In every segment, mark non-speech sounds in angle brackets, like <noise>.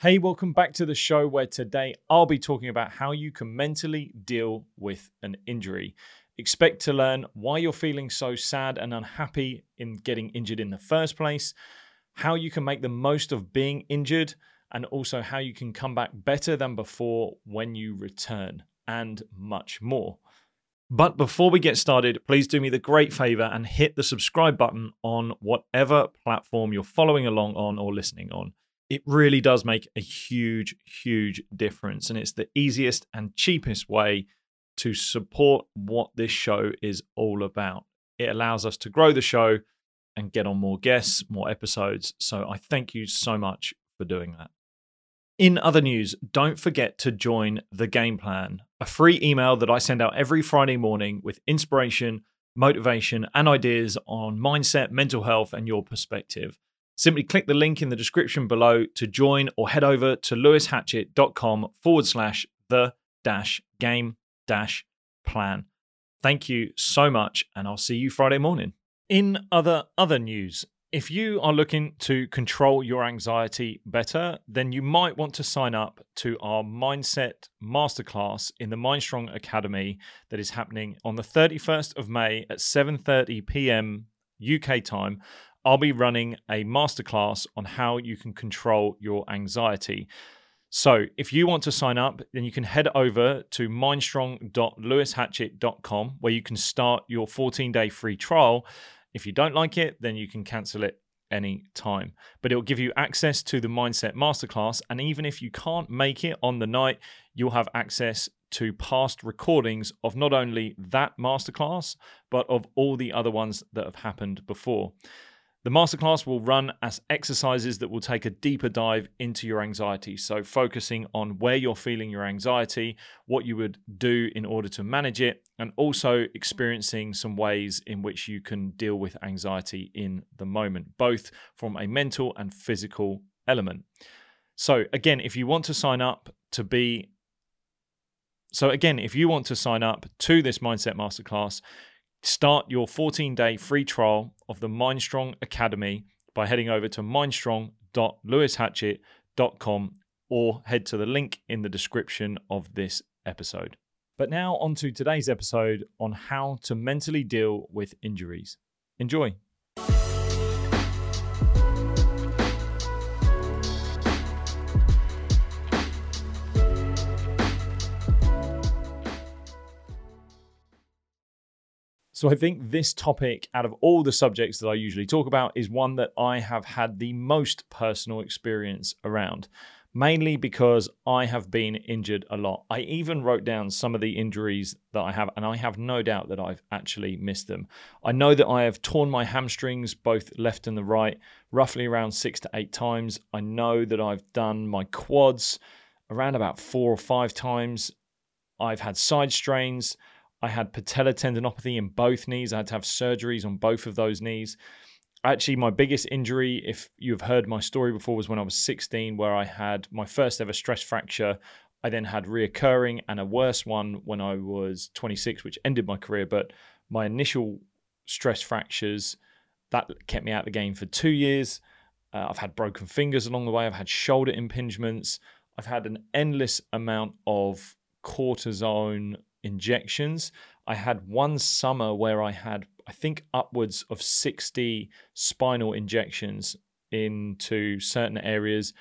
Hey, welcome back to the show where today I'll be talking about how you can mentally deal with an injury. Expect to learn why you're feeling so sad and unhappy in getting injured in the first place, how you can make the most of being injured, and also how you can come back better than before when you return, and much more. But before we get started, please do me the great favor and hit the subscribe button on whatever platform you're following along on or listening on it really does make a huge, huge difference. And it's the easiest and cheapest way to support what this show is all about. It allows us to grow the show and get on more guests, more episodes. So I thank you so much for doing that. In other news, don't forget to join the game plan, a free email that I send out every Friday morning with inspiration, motivation, and ideas on mindset, mental health, and your perspective. Simply click the link in the description below to join or head over to lewishatchett.com forward slash the dash game dash plan. Thank you so much, and I'll see you Friday morning. In other other news, if you are looking to control your anxiety better, then you might want to sign up to our Mindset Masterclass in the Mindstrong Academy that is happening on the 31st of May at 7:30 p.m. UK time I'll be running a masterclass on how you can control your anxiety. So, if you want to sign up, then you can head over to mindstrong.lewishatchett.com where you can start your 14 day free trial. If you don't like it, then you can cancel it any time. But it'll give you access to the Mindset Masterclass. And even if you can't make it on the night, you'll have access to past recordings of not only that masterclass, but of all the other ones that have happened before. The masterclass will run as exercises that will take a deeper dive into your anxiety. So, focusing on where you're feeling your anxiety, what you would do in order to manage it, and also experiencing some ways in which you can deal with anxiety in the moment, both from a mental and physical element. So, again, if you want to sign up to be so, again, if you want to sign up to this Mindset Masterclass, Start your 14 day free trial of the Mindstrong Academy by heading over to mindstrong.lewishatchett.com or head to the link in the description of this episode. But now, on to today's episode on how to mentally deal with injuries. Enjoy. So I think this topic, out of all the subjects that I usually talk about, is one that I have had the most personal experience around, mainly because I have been injured a lot. I even wrote down some of the injuries that I have, and I have no doubt that I've actually missed them. I know that I have torn my hamstrings, both left and the right, roughly around six to eight times. I know that I've done my quads around about four or five times. I've had side strains. I had patella tendinopathy in both knees. I had to have surgeries on both of those knees. Actually, my biggest injury, if you've heard my story before, was when I was 16, where I had my first ever stress fracture. I then had reoccurring and a worse one when I was 26, which ended my career. But my initial stress fractures that kept me out of the game for two years. Uh, I've had broken fingers along the way. I've had shoulder impingements. I've had an endless amount of cortisone injections. I had one summer where I had, I think, upwards of 60 spinal injections into certain areas,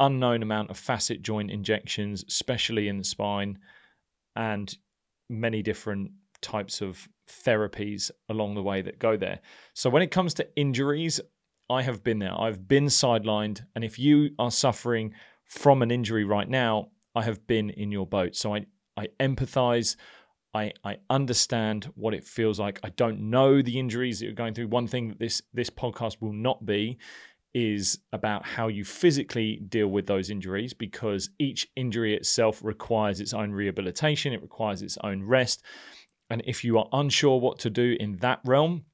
unknown amount of facet joint injections, especially in the spine, and many different types of therapies along the way that go there. So when it comes to injuries, I have been there. I've been sidelined. And if you are suffering from an injury right now, I have been in your boat. So I, I empathize. I, I understand what it feels like. I don't know the injuries that you're going through. One thing that this this podcast will not be is about how you physically deal with those injuries because each injury itself requires its own rehabilitation, it requires its own rest. And if you are unsure what to do in that realm,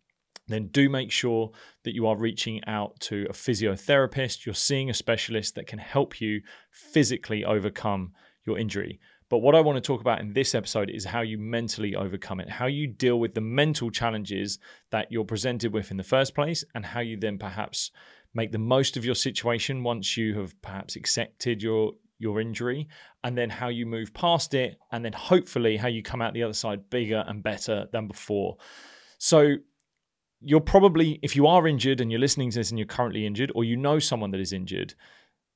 then do make sure that you are reaching out to a physiotherapist, you're seeing a specialist that can help you physically overcome your injury. But what I want to talk about in this episode is how you mentally overcome it, how you deal with the mental challenges that you're presented with in the first place, and how you then perhaps make the most of your situation once you have perhaps accepted your your injury and then how you move past it and then hopefully how you come out the other side bigger and better than before. So you're probably if you are injured and you're listening to this and you're currently injured or you know someone that is injured,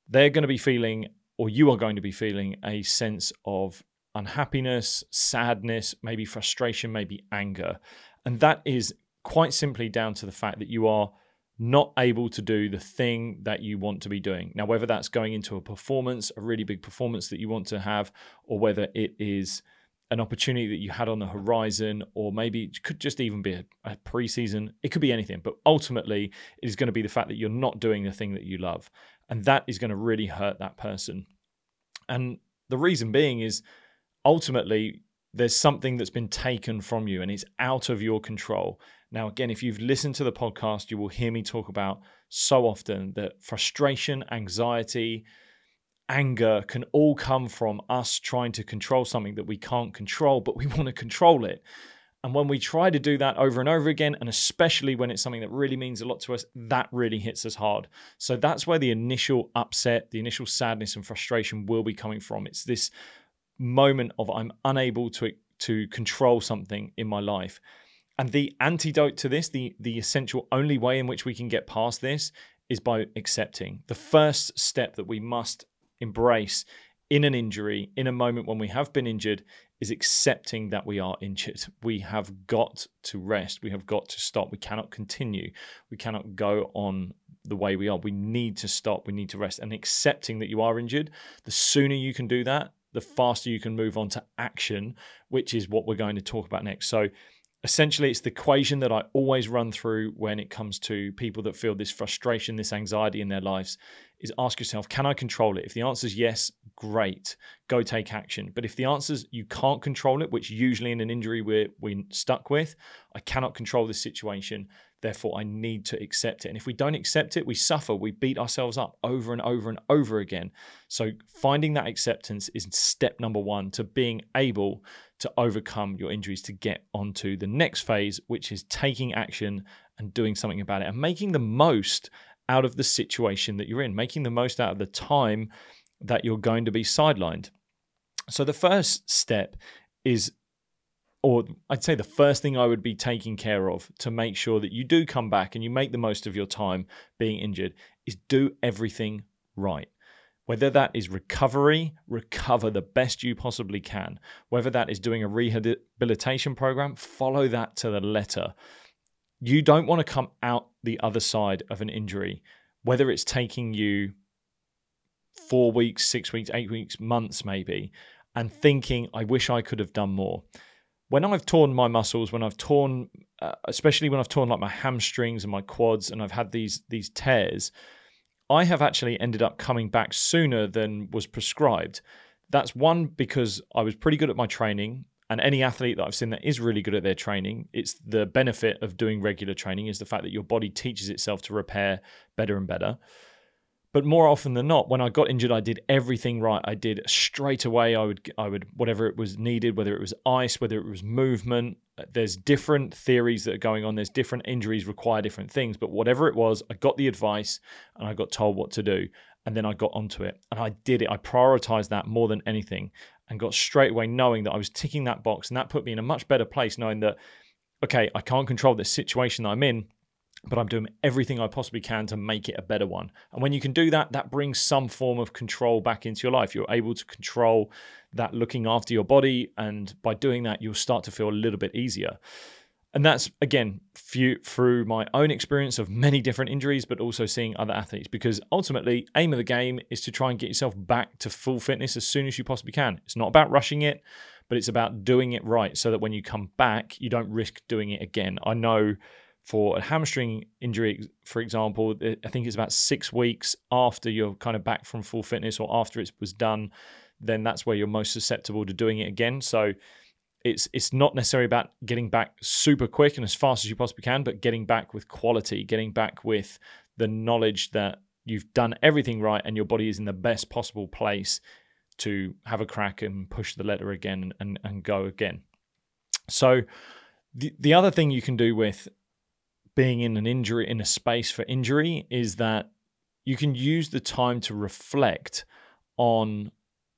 they're going to be feeling or you are going to be feeling a sense of unhappiness, sadness, maybe frustration, maybe anger. And that is quite simply down to the fact that you are not able to do the thing that you want to be doing. Now, whether that's going into a performance, a really big performance that you want to have, or whether it is an opportunity that you had on the horizon, or maybe it could just even be a, a preseason, it could be anything. But ultimately, it is going to be the fact that you're not doing the thing that you love. And that is going to really hurt that person. And the reason being is ultimately there's something that's been taken from you and it's out of your control. Now, again, if you've listened to the podcast, you will hear me talk about so often that frustration, anxiety, anger can all come from us trying to control something that we can't control, but we want to control it. And when we try to do that over and over again, and especially when it's something that really means a lot to us, that really hits us hard. So that's where the initial upset, the initial sadness and frustration will be coming from. It's this moment of I'm unable to to control something in my life. And the antidote to this, the the essential only way in which we can get past this is by accepting. The first step that we must embrace in an injury, in a moment when we have been injured, is accepting that we are injured. We have got to rest. We have got to stop. We cannot continue. We cannot go on the way we are. We need to stop. We need to rest. And accepting that you are injured, the sooner you can do that, the faster you can move on to action, which is what we're going to talk about next. So, essentially, it's the equation that I always run through when it comes to people that feel this frustration, this anxiety in their lives. Is ask yourself, can I control it? If the answer is yes, great, go take action. But if the answer is you can't control it, which usually in an injury we're, we're stuck with, I cannot control this situation, Therefore, I need to accept it. And if we don't accept it, we suffer. We beat ourselves up over and over and over again. So, finding that acceptance is step number one to being able to overcome your injuries to get onto the next phase, which is taking action and doing something about it and making the most out of the situation that you're in, making the most out of the time that you're going to be sidelined. So, the first step is or I'd say the first thing I would be taking care of to make sure that you do come back and you make the most of your time being injured is do everything right. Whether that is recovery, recover the best you possibly can. Whether that is doing a rehabilitation program, follow that to the letter. You don't want to come out the other side of an injury, whether it's taking you four weeks, six weeks, eight weeks, months maybe, and thinking, I wish I could have done more when I've torn my muscles, when I've torn, uh, especially when I've torn like my hamstrings and my quads, and I've had these these tears, I have actually ended up coming back sooner than was prescribed. That's one because I was pretty good at my training, and any athlete that I've seen that is really good at their training, it's the benefit of doing regular training is the fact that your body teaches itself to repair better and better. But more often than not, when I got injured, I did everything right. I did straight away. I would, I would, whatever it was needed, whether it was ice, whether it was movement. Uh, there's different theories that are going on. There's different injuries require different things. But whatever it was, I got the advice and I got told what to do. And then I got onto it and I did it. I prioritized that more than anything and got straight away knowing that I was ticking that box. And that put me in a much better place, knowing that, okay, I can't control this situation that I'm in but I'm doing everything I possibly can to make it a better one. And when you can do that, that brings some form of control back into your life. You're able to control that looking after your body. And by doing that, you'll start to feel a little bit easier. And that's, again, few, through my own experience of many different injuries, but also seeing other athletes. Because ultimately, aim of the game is to try and get yourself back to full fitness as soon as you possibly can. It's not about rushing it, but it's about doing it right so that when you come back, you don't risk doing it again. I know for a hamstring injury, for example, eh, I think it's about six weeks after you're kind of back from full fitness or after it was done, then that's where you're most susceptible to doing it again. So it's it's not necessarily about getting back super quick and as fast as you possibly can, but getting back with quality, getting back with the knowledge that you've done everything right and your body is in the best possible place to have a crack and push the letter again and, and go again. So the, the other thing you can do with being in an injury in a space for injury is that you can use the time to reflect on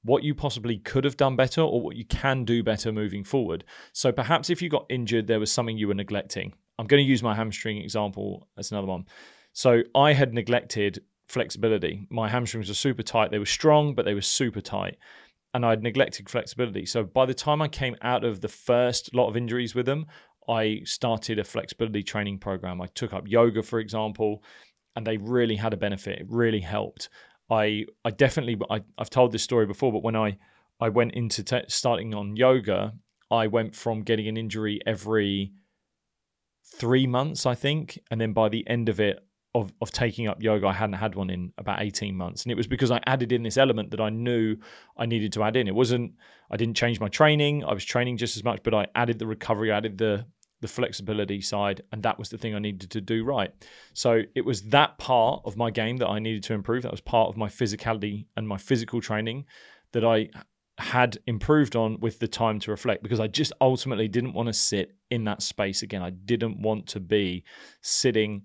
what you possibly could have done better or what you can do better moving forward. So perhaps if you got injured, there was something you were neglecting. I'm going to use my hamstring example as another one. So I had neglected flexibility. My hamstrings were super tight. They were strong, but they were super tight. And I'd neglected flexibility. So by the time I came out of the first lot of injuries with them, I started a flexibility training program. I took up yoga, for example, and they really had a benefit. It really helped. I I definitely I, have told this story before, but when I I went into te- starting on yoga, I went from getting an injury every three months, I think, and then by the end of it, of of taking up yoga, I hadn't had one in about eighteen months, and it was because I added in this element that I knew I needed to add in. It wasn't I didn't change my training; I was training just as much, but I added the recovery, added the the flexibility side, and that was the thing I needed to do right. So it was that part of my game that I needed to improve. That was part of my physicality and my physical training that I had improved on with the time to reflect because I just ultimately didn't want to sit in that space again. I didn't want to be sitting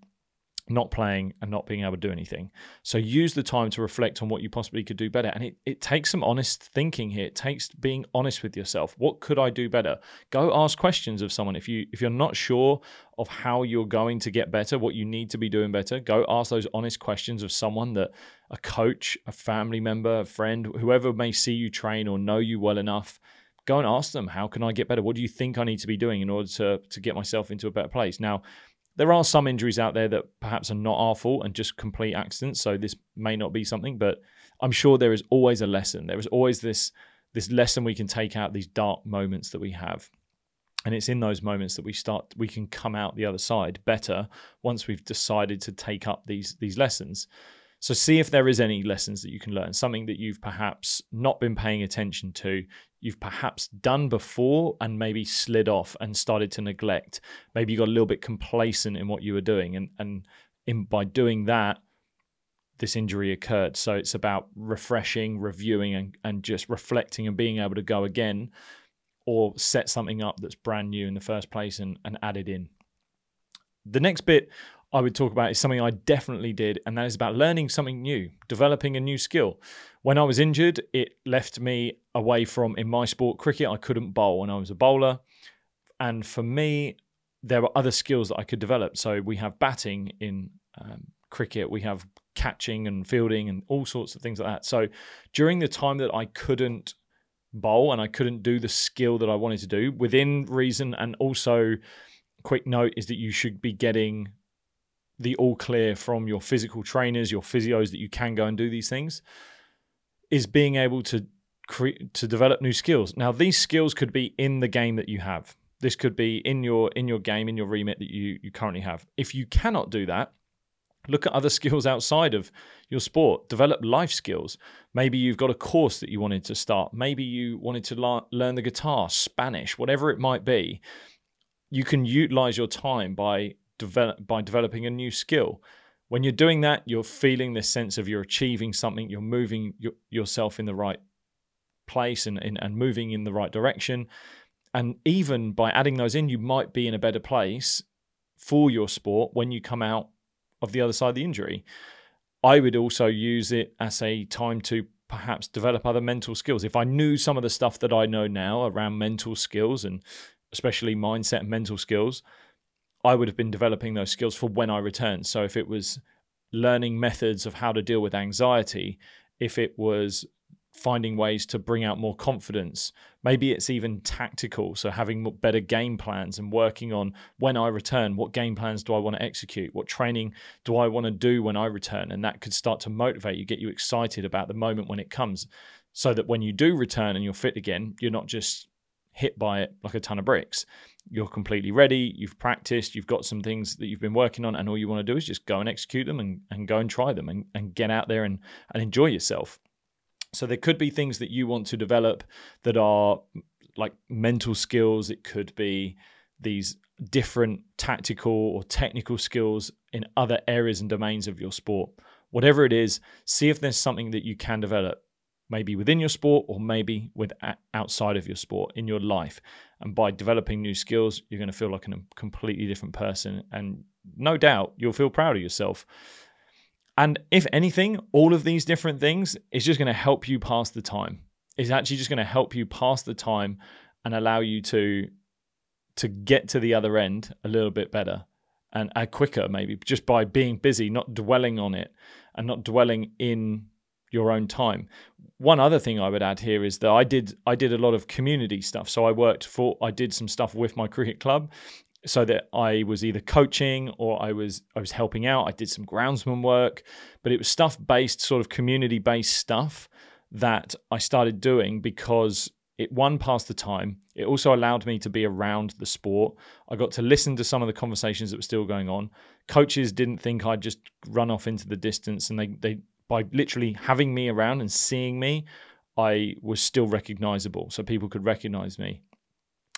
not playing and not being able to do anything. So use the time to reflect on what you possibly could do better. And it, it takes some honest thinking here. It takes being honest with yourself. What could I do better? Go ask questions of someone. If you if you're not sure of how you're going to get better, what you need to be doing better, go ask those honest questions of someone that a coach, a family member, a friend, whoever may see you train or know you well enough go and ask them how can i get better what do you think i need to be doing in order to to get myself into a better place now there are some injuries out there that perhaps are not our fault and just complete accidents. So this may not be something, but I'm sure there is always a lesson. There is always this this lesson we can take out these dark moments that we have. And it's in those moments that we start we can come out the other side better once we've decided to take up these these lessons. So see if there is any lessons that you can learn, something that you've perhaps not been paying attention to, you've perhaps done before and maybe slid off and started to neglect. Maybe you got a little bit complacent in what you were doing, and and in by doing that, this injury occurred. So it's about refreshing, reviewing, and and just reflecting and being able to go again, or set something up that's brand new in the first place and and add it in. The next bit I would talk about is something I definitely did, and that is about learning something new, developing a new skill. When I was injured, it left me away from, in my sport, cricket, I couldn't bowl when I was a bowler. And for me, there were other skills that I could develop. So we have batting in um, cricket, we have catching and fielding and all sorts of things like that. So during the time that I couldn't bowl and I couldn't do the skill that I wanted to do within reason, and also, quick note is that you should be getting the all clear from your physical trainers, your physios that you can go and do these things, is being able to create to develop new skills. Now, these skills could be in the game that you have. This could be in your in your game in your remit that you you currently have. If you cannot do that, look at other <laughs> skills outside of your sport develop life skills maybe you've got a course that you wanted to start maybe you wanted to la- learn the guitar spanish whatever it might be you can utilize your time by develop by developing a new skill. When you're doing that, you're feeling this sense of you're achieving something, you're moving your, yourself in the right place and, and, and moving in the right direction. And even by adding those in, you might be in a better place for your sport when you come out of the other side of the injury. I would also use it as a time to perhaps develop other mental skills. If I knew some of the stuff that I know now around mental skills and especially mindset and mental skills, I would have been developing those skills for when I returned. So if it was learning methods of how to deal with anxiety, if it was finding ways to bring out more confidence, maybe it's even tactical. So having better game plans and working on when I return, what game plans do I want to execute? What training do I want to do when I return? And that could start to motivate you, get you excited about the moment when it comes. So that when you do return and you're fit again, you're not just hit by it like a ton of bricks you're completely ready, you've practiced, you've got some things that you've been working on, and all you want to do is just go and execute them and, and go and try them and, and get out there and, and enjoy yourself. So there could be things that you want to develop that are like mental skills, it could be these different tactical or technical skills in other areas and domains of your sport. Whatever it is, see if there's something that you can develop maybe within your sport or maybe with outside of your sport in your life and by developing new skills you're going to feel like a completely different person and no doubt you'll feel proud of yourself. And if anything, all of these different things is just going to help you pass the time. It's actually just going to help you pass the time and allow you to to get to the other end a little bit better and uh, quicker maybe just by being busy not dwelling on it and not dwelling in your own time one other thing i would add here is that i did i did a lot of community stuff so i worked for i did some stuff with my cricket club so that I was either coaching or I was I was helping out. I did some groundsman work, but it was stuff based, sort of community based stuff that I started doing because it one passed the time. It also allowed me to be around the sport. I got to listen to some of the conversations that were still going on. Coaches didn't think I'd just run off into the distance, and they they by literally having me around and seeing me, I was still recognizable, so people could recognize me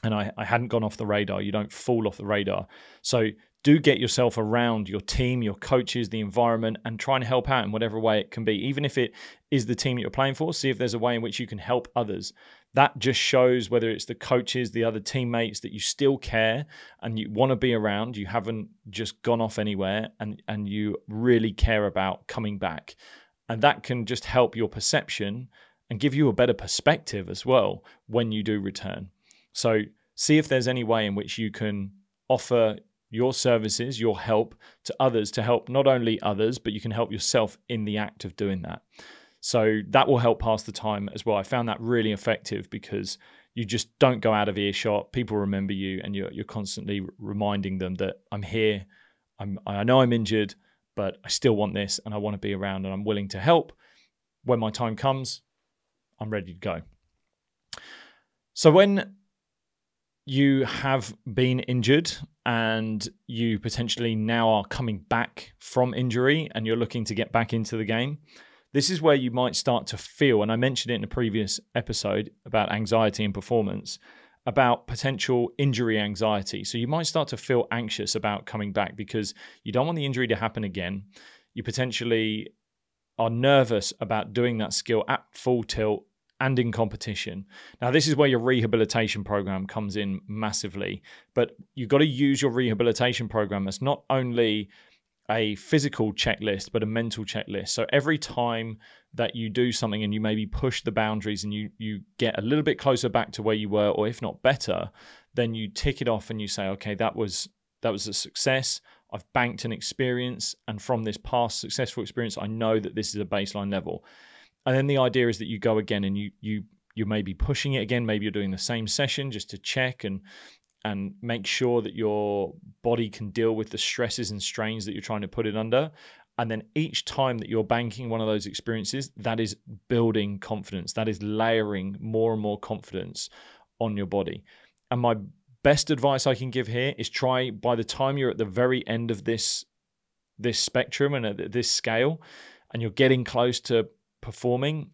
and I, I hadn't gone off the radar. You don't fall off the radar. So do get yourself around your team, your coaches, the environment, and try and help out in whatever way it can be. Even if it is the team that you're playing for, see if there's a way in which you can help others. That just shows whether it's the coaches, the other teammates, that you still care and you want to be around. You haven't just gone off anywhere and, and you really care about coming back. And that can just help your perception and give you a better perspective as well when you do return. So see if there's any way in which you can offer your services, your help to others to help not only others, but you can help yourself in the act of doing that. So that will help pass the time as well. I found that really effective because you just don't go out of earshot. People remember you, and you're you're constantly reminding them that I'm here. I'm I know I'm injured, but I still want this, and I want to be around, and I'm willing to help. When my time comes, I'm ready to go. So when you have been injured and you potentially now are coming back from injury and you're looking to get back into the game, this is where you might start to feel, and I mentioned it in a previous episode about anxiety and performance, about potential injury anxiety. So you might start to feel anxious about coming back because you don't want the injury to happen again. You potentially are nervous about doing that skill at full tilt and in competition. Now, this is where your rehabilitation program comes in massively, but you've got to use your rehabilitation program as not only a physical checklist, but a mental checklist. So every time that you do something and you maybe push the boundaries and you you get a little bit closer back to where you were, or if not better, then you tick it off and you say, okay, that was that was a success. I've banked an experience, and from this past successful experience, I know that this is a baseline level and then the idea is that you go again and you you you may be pushing it again maybe you're doing the same session just to check and and make sure that your body can deal with the stresses and strains that you're trying to put it under. And then each time that you're banking one of those experiences that is building confidence. That is layering more and more confidence on your body. And my best advice i can give here is try by the time you're at the very end of this this spectrum and at this scale and you're getting close to performing,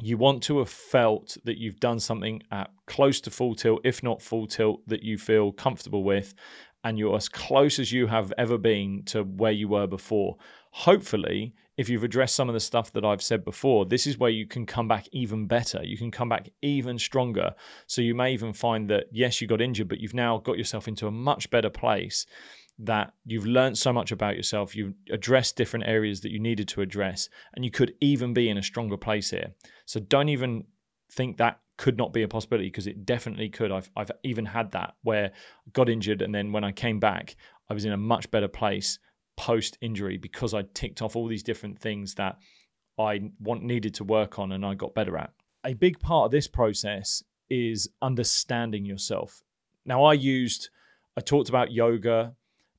you want to have felt that you've done something at close to full tilt, if not full tilt, that you feel comfortable with, and you're as close as you have ever been to where you were before. Hopefully, if you've addressed some of the stuff that I've said before, this is where you can come back even better. You can come back even stronger. So you may even find that, yes, you got injured, but you've now got yourself into a much better place that you've learned so much about yourself, you've addressed different areas that you needed to address, and you could even be in a stronger place here. So don't even think that could not be a possibility because it definitely could. I've I've even had that where I got injured and then when I came back, I was in a much better place post injury because I ticked off all these different things that I want needed to work on and I got better at. A big part of this process is understanding yourself. Now I used I talked about yoga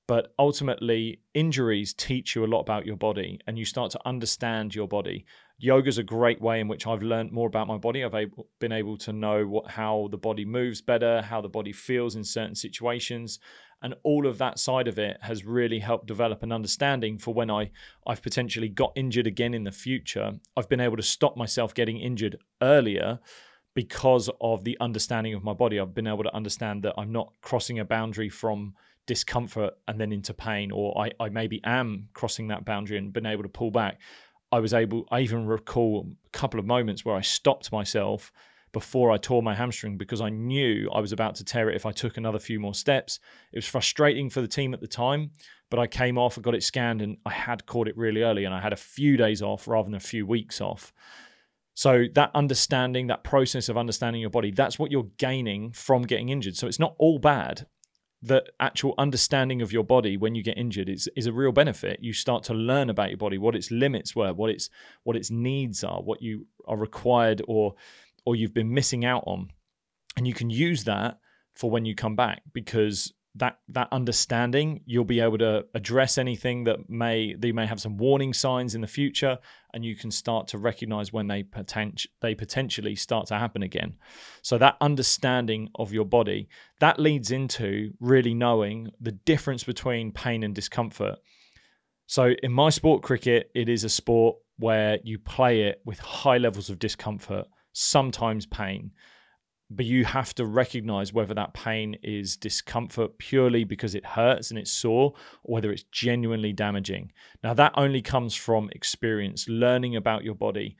but ultimately, injuries teach you a lot about your body and you start to understand your body. Yoga is a great way in which I've learned more about my body. I've able, been able to know what, how the body moves better, how the body feels in certain situations. And all of that side of it has really helped develop an understanding for when I, I've potentially got injured again in the future. I've been able to stop myself getting injured earlier because of the understanding of my body. I've been able to understand that I'm not crossing a boundary from discomfort and then into pain, or I, I maybe am crossing that boundary and been able to pull back. I was able, I even recall a couple of moments where I stopped myself before I tore my hamstring because I knew I was about to tear it if I took another few more steps. It was frustrating for the team at the time, but I came off, I got it scanned, and I had caught it really early, and I had a few days off rather than a few weeks off. So that understanding, that process of understanding your body, that's what you're gaining from getting injured. So it's not all bad. The actual understanding of your body when you get injured is, is a real benefit. You start to learn about your body, what its limits were, what its what its needs are, what you are required or or you've been missing out on. And you can use that for when you come back because that that understanding you'll be able to address anything that may they may have some warning signs in the future and you can start to recognize when they potent, they potentially start to happen again. So that understanding of your body that leads into really knowing the difference between pain and discomfort. So in my sport cricket it is a sport where you play it with high levels of discomfort sometimes pain but you have to recognize whether that pain is discomfort purely because it hurts and it's sore or whether it's genuinely damaging. Now, that only comes from experience, learning about your body,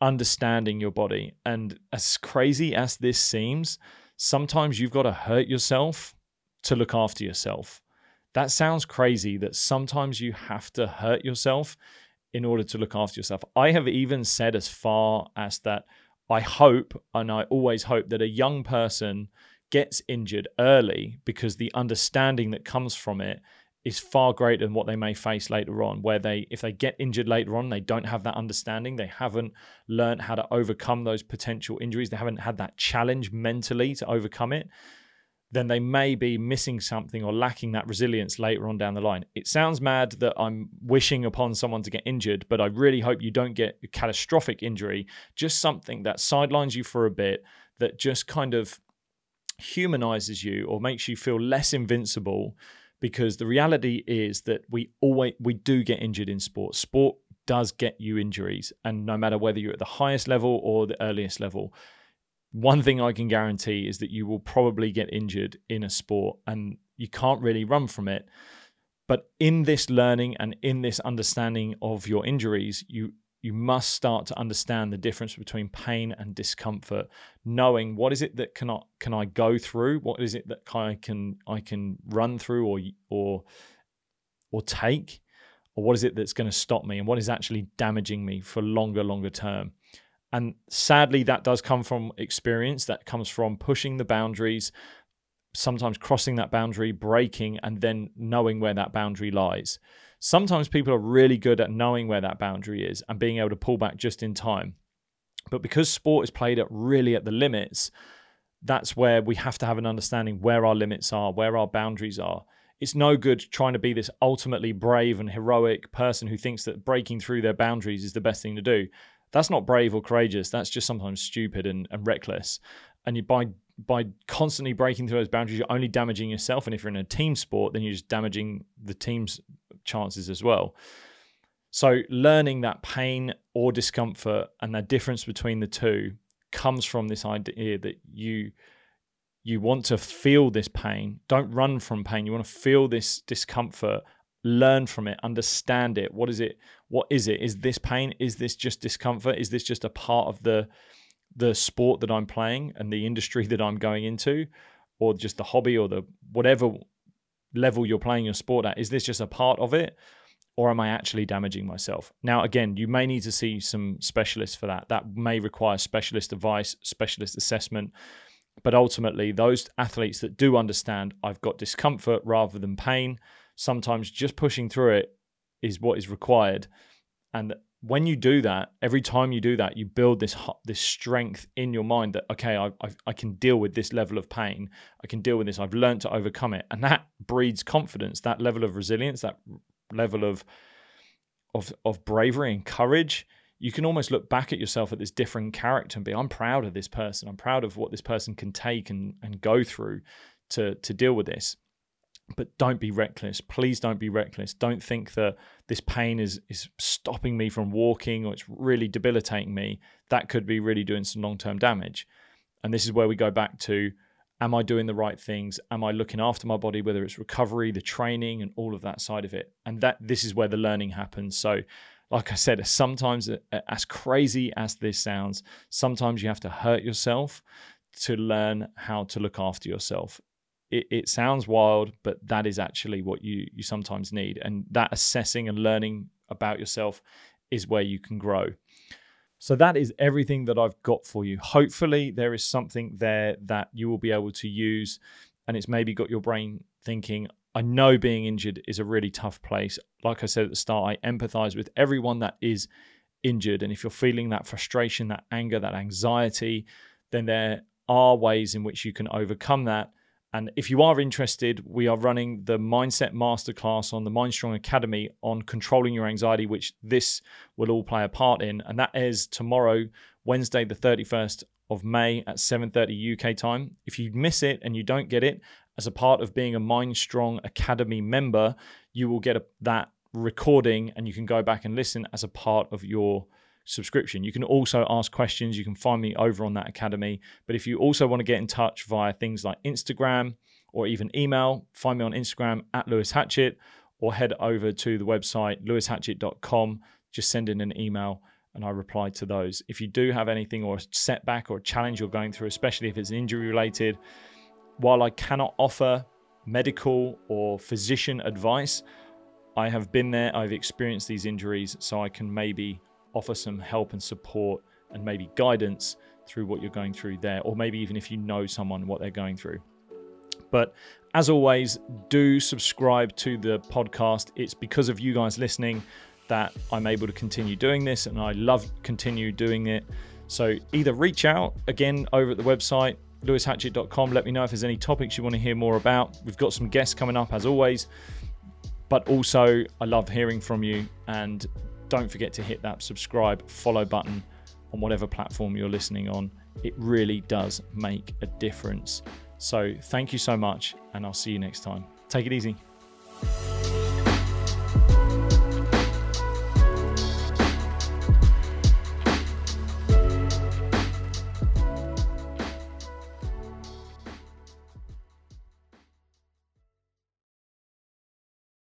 understanding your body. And as crazy as this seems, sometimes you've got to hurt yourself to look after yourself. That sounds crazy that sometimes you have to hurt yourself in order to look after yourself. I have even said as far as that I hope, and I always hope, that a young person gets injured early because the understanding that comes from it is far greater than what they may face later on where they if they get injured later on they don't have that understanding. They haven't learned how to overcome those potential injuries. They haven't had that challenge mentally to overcome it then they may be missing something or lacking that resilience later on down the line. It sounds mad that I'm wishing upon someone to get injured, but I really hope you don't get a catastrophic injury, just something that sidelines you for a bit, that just kind of humanizes you or makes you feel less invincible because the reality is that we always we do get injured in sport. Sport does get you injuries and no matter whether you're at the highest level or the earliest level, one thing I can guarantee is that you will probably get injured in a sport and you can't really run from it. But in this learning and in this understanding of your injuries, you you must start to understand the difference between pain and discomfort, knowing what is it that can I, can I go through, what is it that I can I can run through or or or take, or what is it that's going to stop me, and what is actually damaging me for longer longer term. And sadly, that does come from experience, that comes from pushing the boundaries, sometimes crossing that boundary, breaking, and then knowing where that boundary lies. Sometimes people are really good at knowing where that boundary is and being able to pull back just in time. But because sport is played at really at the limits, that's where we have to have an understanding where our limits are, where our boundaries are. It's no good trying to be this ultimately brave and heroic person who thinks that breaking through their boundaries is the best thing to do that's not brave or courageous. That's just sometimes stupid and, and reckless. And you by by constantly breaking through those boundaries, you're only damaging yourself. And if you're in a team sport, then you're just damaging the team's chances as well. So learning that pain or discomfort and the difference between the two comes from this idea that you you want to feel this pain. Don't run from pain. You want to feel this discomfort learn from it understand it. What is it what is it? Is this pain? Is this just discomfort? Is this just a part of the the sport that i'm playing and the industry <laughs> that i'm going into? Or just the hobby or the whatever level you're playing your sport at is this just a part of it? Or am i actually damaging myself? Now again you may need to see some specialists for that. That may require specialist advice specialist assessment. But ultimately those athletes that do understand i've got discomfort rather than pain sometimes just pushing through it is what is required. And when you do that, every time you do that, you build this this strength in your mind that okay, I, I, I can deal with this level of pain. I can deal with this. I've learned to overcome it, and that breeds confidence. That level of resilience, that level of of of bravery and courage. You can almost look back at yourself at this different character and be, I'm proud of this person. I'm proud of what this person can take and and go through to to deal with this but don't be reckless. Please don't be reckless. Don't think that this pain is is stopping me from walking or it's really debilitating me. That could be really doing some long-term damage. And this is where we go back to am I doing the right things? Am I looking after my body whether it's recovery, the training and all of that side of it? And that this is where the learning happens. So like I said, sometimes as crazy as this sounds, sometimes you have to hurt yourself to learn how to look after yourself. It, it, sounds wild, but that is actually what you you sometimes need, and that assessing and learning about yourself is where you can grow. So that is everything that I've got for you. Hopefully, there is something there that you will be able to use, and it's maybe got your brain thinking. I know being injured is a really tough place. Like I said at the start, I empathize with everyone that is injured. And if you're feeling that frustration, that anger, that anxiety, then there are ways in which you can overcome that. And if you are interested, we are running the Mindset Masterclass on the Mindstrong Academy on controlling your anxiety, which this will all play a part in. And that is tomorrow, Wednesday, the 31st of May at 7:30 UK time. If you miss it and you don't get it, as a part of being a Mindstrong Academy member, you will get a, that recording and you can go back and listen as a part of your subscription. You can also ask questions. You can find me over on that academy. But if you also want to get in touch via things like Instagram or even email, find me on Instagram at Lewis Hatchett or head over to the website lewishatchett.com. Just send in an email and I reply to those. If you do have anything or a setback or a challenge you're going through, especially if it's injury related, while I cannot offer medical or physician advice, I have been there, I've experienced these injuries, so I can maybe offer some help and support and maybe guidance through what you're going through there, or maybe even if you know someone what they're going through. But as always, do subscribe to the podcast. It's because of you guys listening that I'm able to continue doing this, and I love continue doing it. So either reach out again over at the website, lewishatchett.com. Let me know if there's any topics you want to hear more about. We've got some guests coming up as always. But also, I love hearing from you and don't forget to hit that subscribe, follow button on whatever platform you're listening on. It really does make a difference. So, thank you so much, and I'll see you next time. Take it easy.